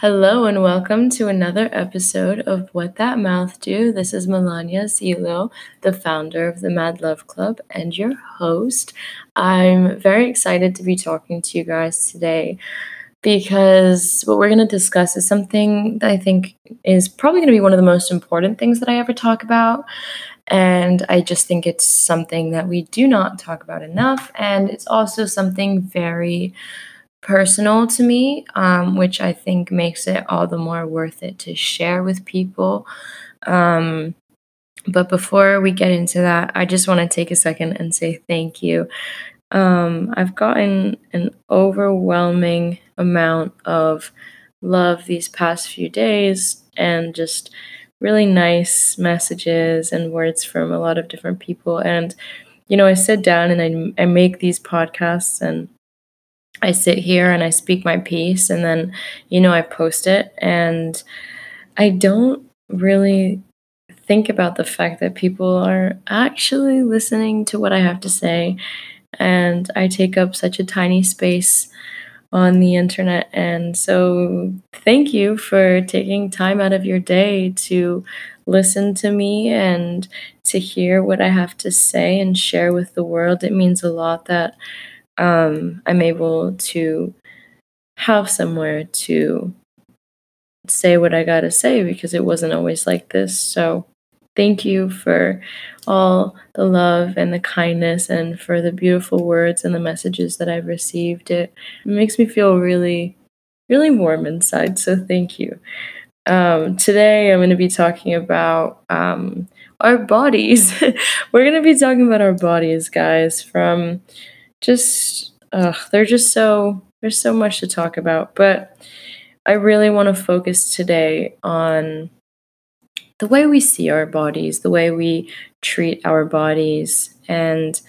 Hello and welcome to another episode of What That Mouth Do. This is Melania Zilo, the founder of the Mad Love Club and your host. I'm very excited to be talking to you guys today because what we're going to discuss is something that I think is probably going to be one of the most important things that I ever talk about. And I just think it's something that we do not talk about enough. And it's also something very personal to me, um, which I think makes it all the more worth it to share with people. Um, but before we get into that, I just want to take a second and say thank you. Um, I've gotten an overwhelming amount of love these past few days and just really nice messages and words from a lot of different people. And, you know, I sit down and I, I make these podcasts and I sit here and I speak my piece and then, you know, I post it. And I don't really think about the fact that people are actually listening to what I have to say. And I take up such a tiny space on the internet. And so, thank you for taking time out of your day to listen to me and to hear what I have to say and share with the world. It means a lot that um, I'm able to have somewhere to say what I gotta say because it wasn't always like this. So, thank you for all the love and the kindness and for the beautiful words and the messages that I've received. It, makes me feel really, really warm inside. So, thank you. Um, today, I'm going to be talking about um, our bodies. We're going to be talking about our bodies, guys, from just ugh, they're just so there's so much to talk about, but I really want to focus today on the way we see our bodies, the way we treat our bodies, and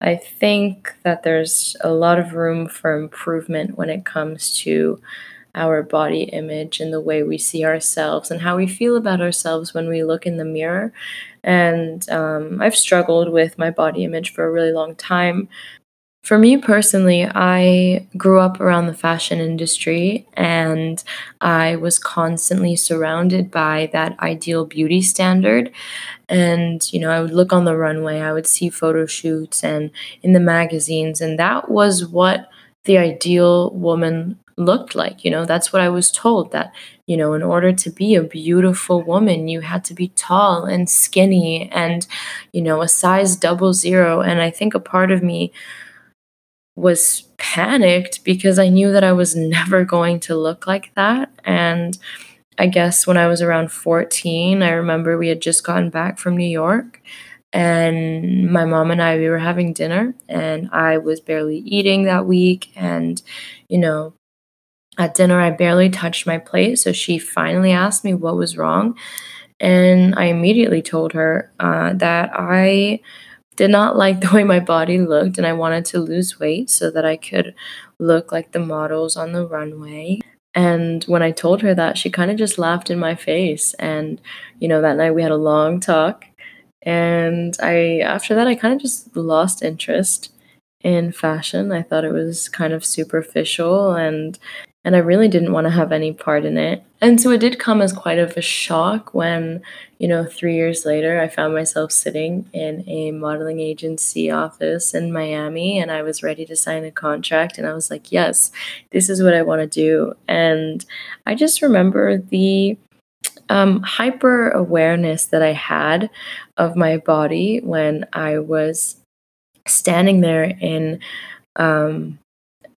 I think that there's a lot of room for improvement when it comes to our body image and the way we see ourselves and how we feel about ourselves when we look in the mirror. And um, I've struggled with my body image for a really long time. For me personally, I grew up around the fashion industry and I was constantly surrounded by that ideal beauty standard. And, you know, I would look on the runway, I would see photo shoots and in the magazines, and that was what the ideal woman looked like. You know, that's what I was told that, you know, in order to be a beautiful woman, you had to be tall and skinny and, you know, a size double zero. And I think a part of me, was panicked because I knew that I was never going to look like that. And I guess when I was around 14, I remember we had just gotten back from New York and my mom and I we were having dinner and I was barely eating that week. And you know at dinner I barely touched my plate. So she finally asked me what was wrong. And I immediately told her uh, that I did not like the way my body looked and I wanted to lose weight so that I could look like the models on the runway. And when I told her that, she kind of just laughed in my face. And, you know, that night we had a long talk. And I, after that, I kind of just lost interest in fashion. I thought it was kind of superficial and and I really didn't want to have any part in it. And so it did come as quite of a shock when, you know, three years later, I found myself sitting in a modeling agency office in Miami and I was ready to sign a contract. And I was like, yes, this is what I want to do. And I just remember the um, hyper awareness that I had of my body when I was standing there in um,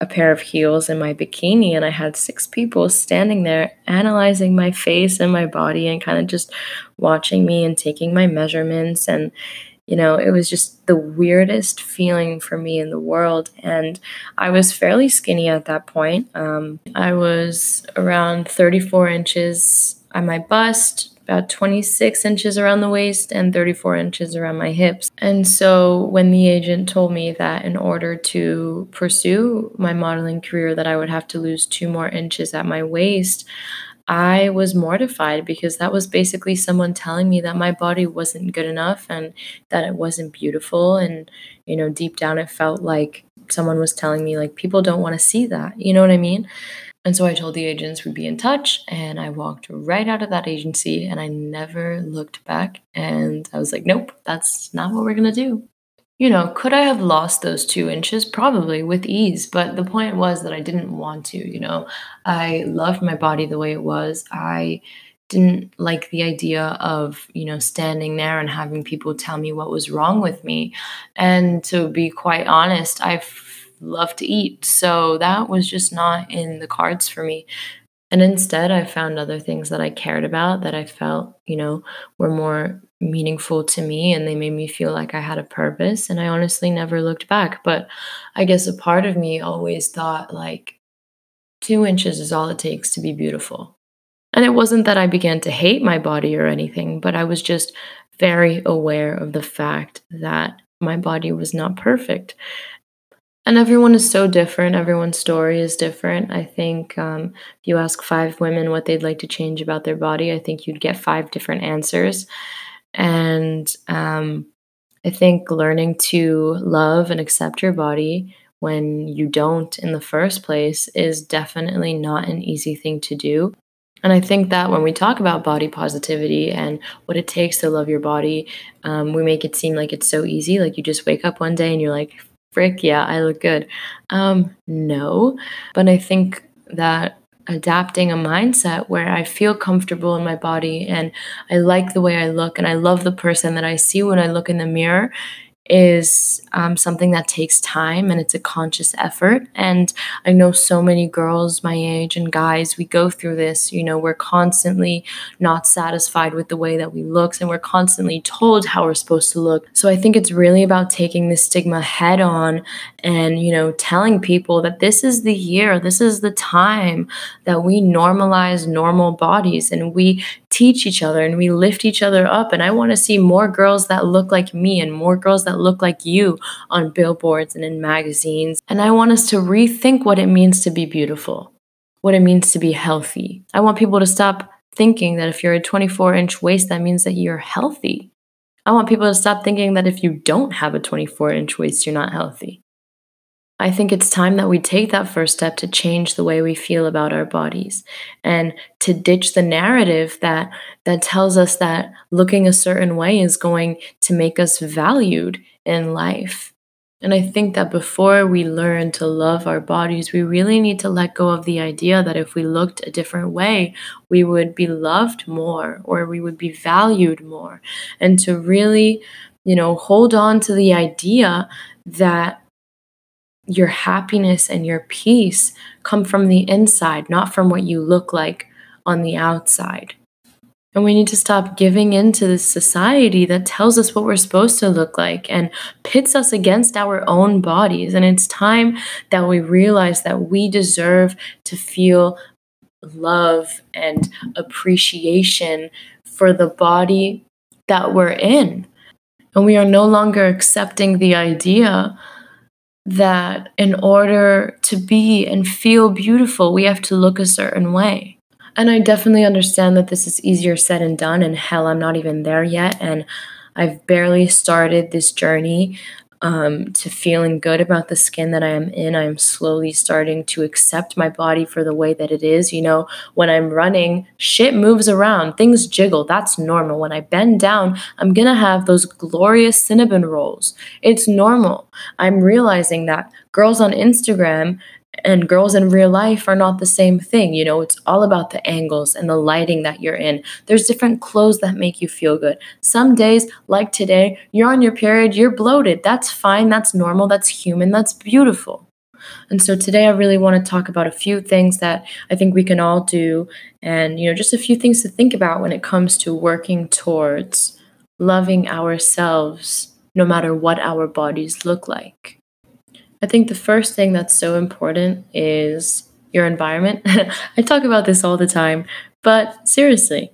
a pair of heels and my bikini and I had six people standing there analyzing my face and my body and kind of just watching me and taking my measurements. And you know it was just the weirdest feeling for me in the world. And I was fairly skinny at that point. Um, I was around 34 inches on my bust about 26 inches around the waist and 34 inches around my hips. And so when the agent told me that in order to pursue my modeling career that I would have to lose 2 more inches at my waist, I was mortified because that was basically someone telling me that my body wasn't good enough and that it wasn't beautiful and you know deep down it felt like someone was telling me like people don't want to see that. You know what I mean? And so I told the agents we'd be in touch, and I walked right out of that agency and I never looked back. And I was like, nope, that's not what we're gonna do. You know, could I have lost those two inches? Probably with ease. But the point was that I didn't want to, you know. I loved my body the way it was. I didn't like the idea of, you know, standing there and having people tell me what was wrong with me. And to be quite honest, I love to eat. So that was just not in the cards for me. And instead, I found other things that I cared about that I felt, you know, were more meaningful to me and they made me feel like I had a purpose. And I honestly never looked back. But I guess a part of me always thought, like, two inches is all it takes to be beautiful. And it wasn't that I began to hate my body or anything, but I was just very aware of the fact that my body was not perfect. And everyone is so different. Everyone's story is different. I think um, if you ask five women what they'd like to change about their body, I think you'd get five different answers. And um, I think learning to love and accept your body when you don't in the first place is definitely not an easy thing to do. And I think that when we talk about body positivity and what it takes to love your body, um, we make it seem like it's so easy. Like you just wake up one day and you're like, frick, yeah, I look good. Um, no, but I think that adapting a mindset where I feel comfortable in my body and I like the way I look and I love the person that I see when I look in the mirror is um, something that takes time and it's a conscious effort. And I know so many girls my age and guys, we go through this. You know, we're constantly not satisfied with the way that we look and we're constantly told how we're supposed to look. So I think it's really about taking this stigma head on and, you know, telling people that this is the year, this is the time that we normalize normal bodies and we teach each other and we lift each other up. And I want to see more girls that look like me and more girls that look like you on billboards and in magazines. And I want us to rethink what it means to be beautiful, what it means to be healthy. I want people to stop thinking that if you're a 24 inch waist, that means that you're healthy. I want people to stop thinking that if you don't have a 24 inch waist, you're not healthy. I think it's time that we take that first step to change the way we feel about our bodies and to ditch the narrative that that tells us that looking a certain way is going to make us valued in life. And I think that before we learn to love our bodies, we really need to let go of the idea that if we looked a different way, we would be loved more or we would be valued more. And to really, you know, hold on to the idea that your happiness and your peace come from the inside, not from what you look like on the outside. And we need to stop giving in to this society that tells us what we're supposed to look like and pits us against our own bodies. And it's time that we realize that we deserve to feel love and appreciation for the body that we're in. And we are no longer accepting the idea that in order to be and feel beautiful, we have to look a certain way. And I definitely understand that this is easier said than done. And hell, I'm not even there yet. And I've barely started this journey um, to feeling good about the skin that I am in. I am slowly starting to accept my body for the way that it is. You know, when I'm running, shit moves around, things jiggle. That's normal. When I bend down, I'm gonna have those glorious cinnamon rolls. It's normal. I'm realizing that girls on Instagram and girls in real life are not the same thing. You know, it's all about the angles and the lighting that you're in. There's different clothes that make you feel good. Some days, like today, you're on your period, you're bloated. That's fine, that's normal, that's human, that's beautiful. And so today I really want to talk about a few things that I think we can all do and you know just a few things to think about when it comes to working towards loving ourselves no matter what our bodies look like. I think the first thing that's so important is your environment. I talk about this all the time, but seriously,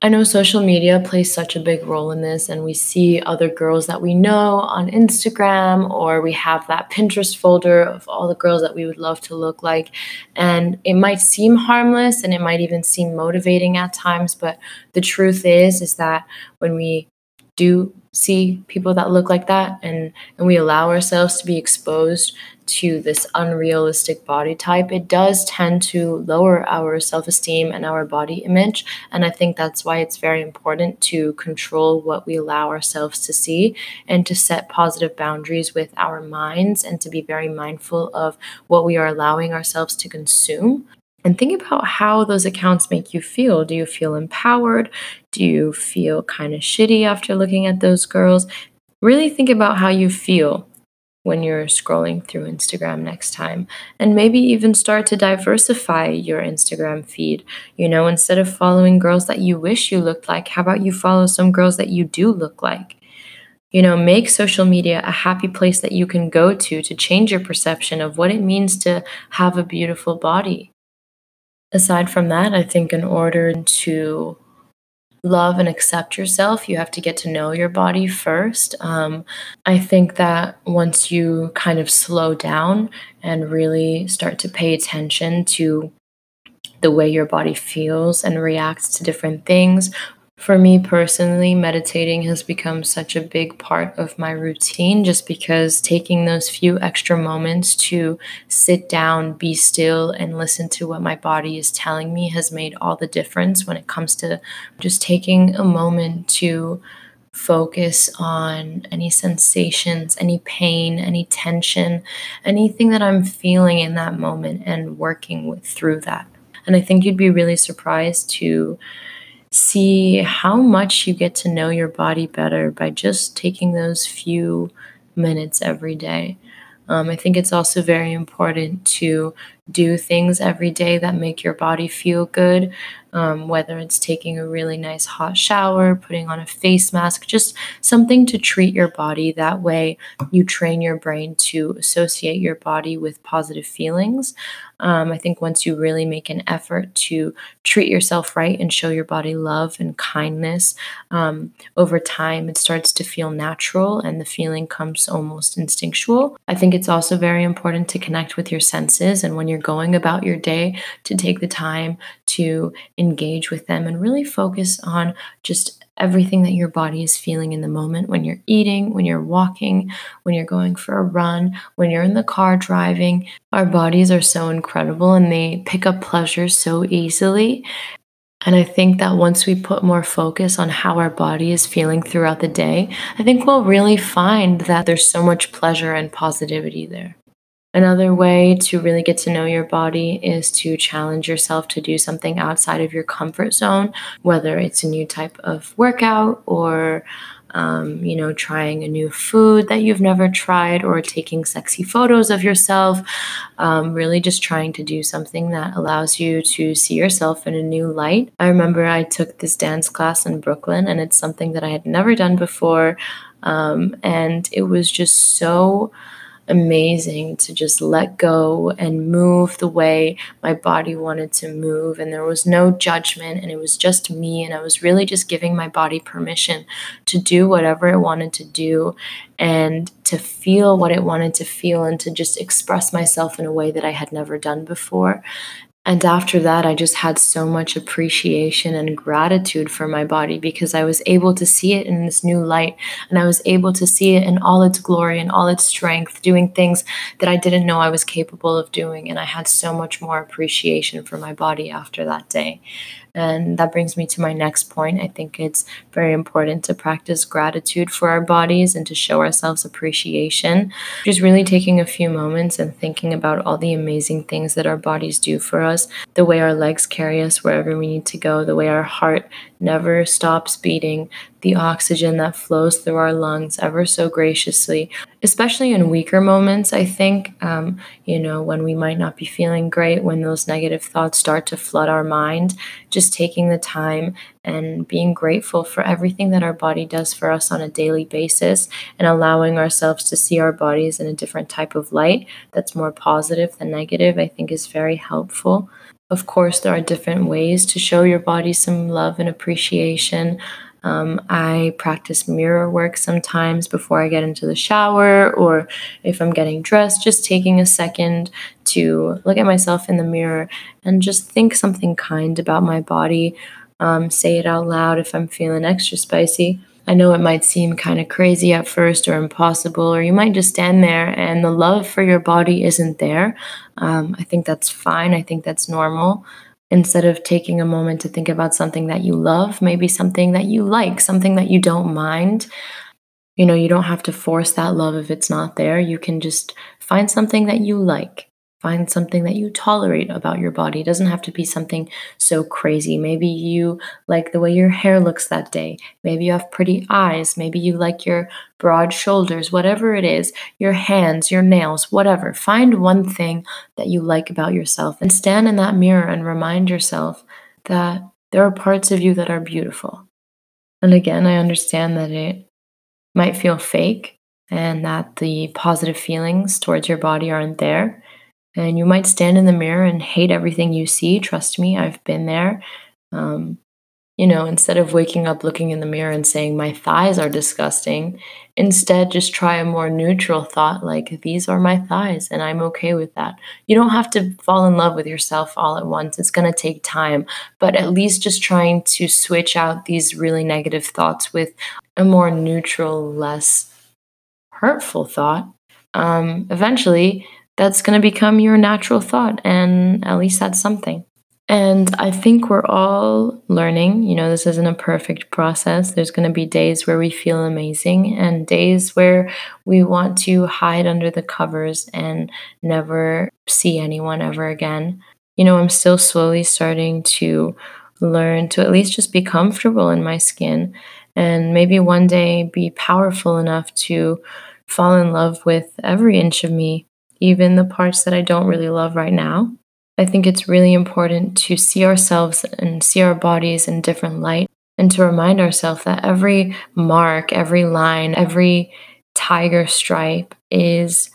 I know social media plays such a big role in this, and we see other girls that we know on Instagram, or we have that Pinterest folder of all the girls that we would love to look like. And it might seem harmless and it might even seem motivating at times, but the truth is, is that when we do see people that look like that and and we allow ourselves to be exposed to this unrealistic body type, it does tend to lower our self esteem and our body image. And I think that's why it's very important to control what we allow ourselves to see and to set positive boundaries with our minds and to be very mindful of what we are allowing ourselves to consume. And think about how those accounts make you feel. Do you feel empowered? Do you feel kind of shitty after looking at those girls? Really think about how you feel when you're scrolling through Instagram next time. And maybe even start to diversify your Instagram feed. You know, instead of following girls that you wish you looked like, how about you follow some girls that you do look like? You know, make social media a happy place that you can go to to change your perception of what it means to have a beautiful body. Aside from that, I think in order to love and accept yourself, you have to get to know your body first. Um, I think that once you kind of slow down and really start to pay attention to the way your body feels and reacts to different things, for me personally, meditating has become such a big part of my routine just because taking those few extra moments to sit down, be still, and listen to what my body is telling me has made all the difference when it comes to just taking a moment to focus on any sensations, any pain, any tension, anything that I'm feeling in that moment and working with through that. And I think you'd be really surprised to see how much you get to know your body better by just taking those few minutes every day. Um, I think it's also very important to do things every day that make your body feel good, um, whether it's taking a really nice hot shower, putting on a face mask, just something to treat your body. That way, you train your brain to associate your body with positive feelings. Um, I think once you really make an effort to treat yourself right and show your body love and kindness, um, over time it starts to feel natural and the feeling comes almost instinctual. I think it's also very important to connect with your senses and when you're going about your day, to take the time to engage with them and really focus on just everything that your body is feeling in the moment when you're eating, when you're walking, when you're going for a run, when you're in the car driving. Our bodies are so incredible and they pick up pleasure so easily. And I think that once we put more focus on how our body is feeling throughout the day, I think we'll really find that there's so much pleasure and positivity there. Another way to really get to know your body is to challenge yourself to do something outside of your comfort zone, whether it's a new type of workout or um, you know, trying a new food that you've never tried or taking sexy photos of yourself. Um, really just trying to do something that allows you to see yourself in a new light. I remember I took this dance class in Brooklyn and it's something that I had never done before. Um, and it was just so amazing to just let go and move the way my body wanted to move. And there was no judgment, and it was just me. And I was really just giving my body permission to do whatever it wanted to do and to feel what it wanted to feel and to just express myself in a way that I had never done before. And after that, I just had so much appreciation and gratitude for my body because I was able to see it in this new light and I was able to see it in all its glory and all its strength, doing things that I didn't know I was capable of doing. And I had so much more appreciation for my body after that day. And that brings me to my next point. I think it's very important to practice gratitude for our bodies and to show ourselves appreciation. Just really taking a few moments and thinking about all the amazing things that our bodies do for us, the way our legs carry us wherever we need to go, the way our heart never stops beating, the oxygen that flows through our lungs ever so graciously, especially in weaker moments. I think, um, you know, when we might not be feeling great, when those negative thoughts start to flood our mind, just taking the time and being grateful for everything that our body does for us on a daily basis and allowing ourselves to see our bodies in a different type of light that's more positive than negative, I think is very helpful. Of course, there are different ways to show your body some love and appreciation. Um, I practice mirror work sometimes before I get into the shower, or if I'm getting dressed, just taking a second to look at myself in the mirror and just think something kind about my body. Um, say it out loud if I'm feeling extra spicy. I know it might seem kind of crazy at first or impossible, or you might just stand there and the love for your body isn't there. Um, I think that's fine. I think that's normal. Instead of taking a moment to think about something that you love, maybe something that you like, something that you don't mind. You know, you don't have to force that love if it's not there. You can just find something that you like Find something that you tolerate about your body. It doesn't have to be something so crazy. Maybe you like the way your hair looks that day. Maybe you have pretty eyes. Maybe you like your broad shoulders, whatever it is, your hands, your nails, whatever. Find one thing that you like about yourself and stand in that mirror and remind yourself that there are parts of you that are beautiful. And again, I understand that it might feel fake and that the positive feelings towards your body aren't there. And you might stand in the mirror and hate everything you see. Trust me, I've been there. Um, you know, instead of waking up looking in the mirror and saying, my thighs are disgusting, instead just try a more neutral thought like, these are my thighs and I'm okay with that. You don't have to fall in love with yourself all at once. It's going to take time, but at least just trying to switch out these really negative thoughts with a more neutral, less hurtful thought. Um, eventually, that's going to become your natural thought. And at least that's something. And I think we're all learning. You know, this isn't a perfect process. There's going to be days where we feel amazing and days where we want to hide under the covers and never see anyone ever again. You know, I'm still slowly starting to learn to at least just be comfortable in my skin and maybe one day be powerful enough to fall in love with every inch of me even the parts that I don't really love right now. I think it's really important to see ourselves and see our bodies in different light and to remind ourselves that every mark, every line, every tiger stripe is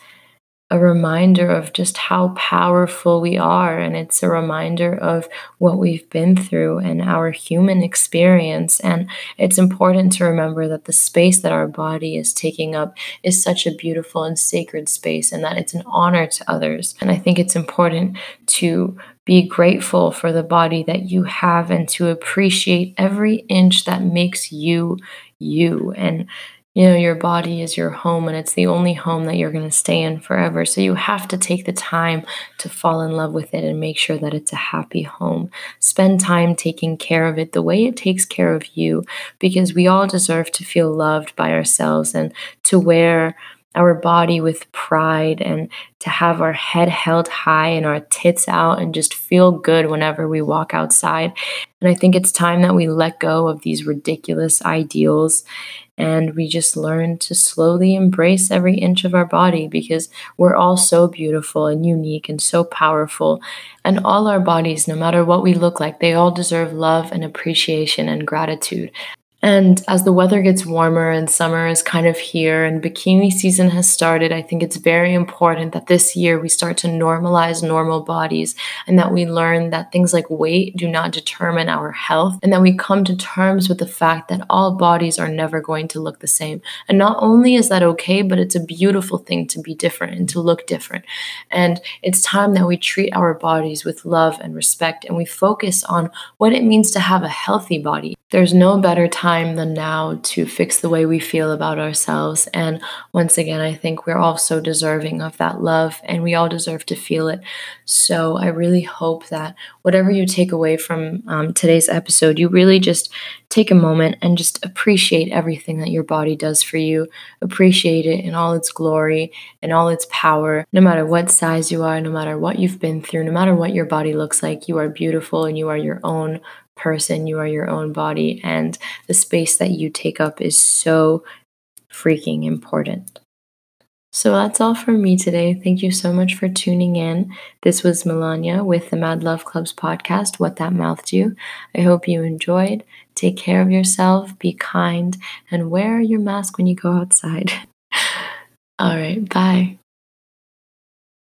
a reminder of just how powerful we are. And it's a reminder of what we've been through and our human experience. And it's important to remember that the space that our body is taking up is such a beautiful and sacred space and that it's an honor to others. And I think it's important to be grateful for the body that you have and to appreciate every inch that makes you you and you know, your body is your home and it's the only home that you're going to stay in forever. So you have to take the time to fall in love with it and make sure that it's a happy home. Spend time taking care of it the way it takes care of you because we all deserve to feel loved by ourselves and to wear our body with pride and to have our head held high and our tits out and just feel good whenever we walk outside. And I think it's time that we let go of these ridiculous ideals and we just learn to slowly embrace every inch of our body because we're all so beautiful and unique and so powerful. And all our bodies, no matter what we look like, they all deserve love and appreciation and gratitude. And as the weather gets warmer and summer is kind of here and bikini season has started, I think it's very important that this year we start to normalize normal bodies and that we learn that things like weight do not determine our health and that we come to terms with the fact that all bodies are never going to look the same. And not only is that okay, but it's a beautiful thing to be different and to look different. And it's time that we treat our bodies with love and respect and we focus on what it means to have a healthy body. There's no better time than now to fix the way we feel about ourselves. And once again, I think we're all so deserving of that love and we all deserve to feel it. So I really hope that whatever you take away from um, today's episode, you really just take a moment and just appreciate everything that your body does for you. Appreciate it in all its glory and all its power. No matter what size you are, no matter what you've been through, no matter what your body looks like, you are beautiful and you are your own person, you are your own body, and the space that you take up is so freaking important. So that's all from me today. Thank you so much for tuning in. This was Melania with the Mad Love Club's podcast, What That Mouth Do. I hope you enjoyed. Take care of yourself, be kind, and wear your mask when you go outside. all right, bye.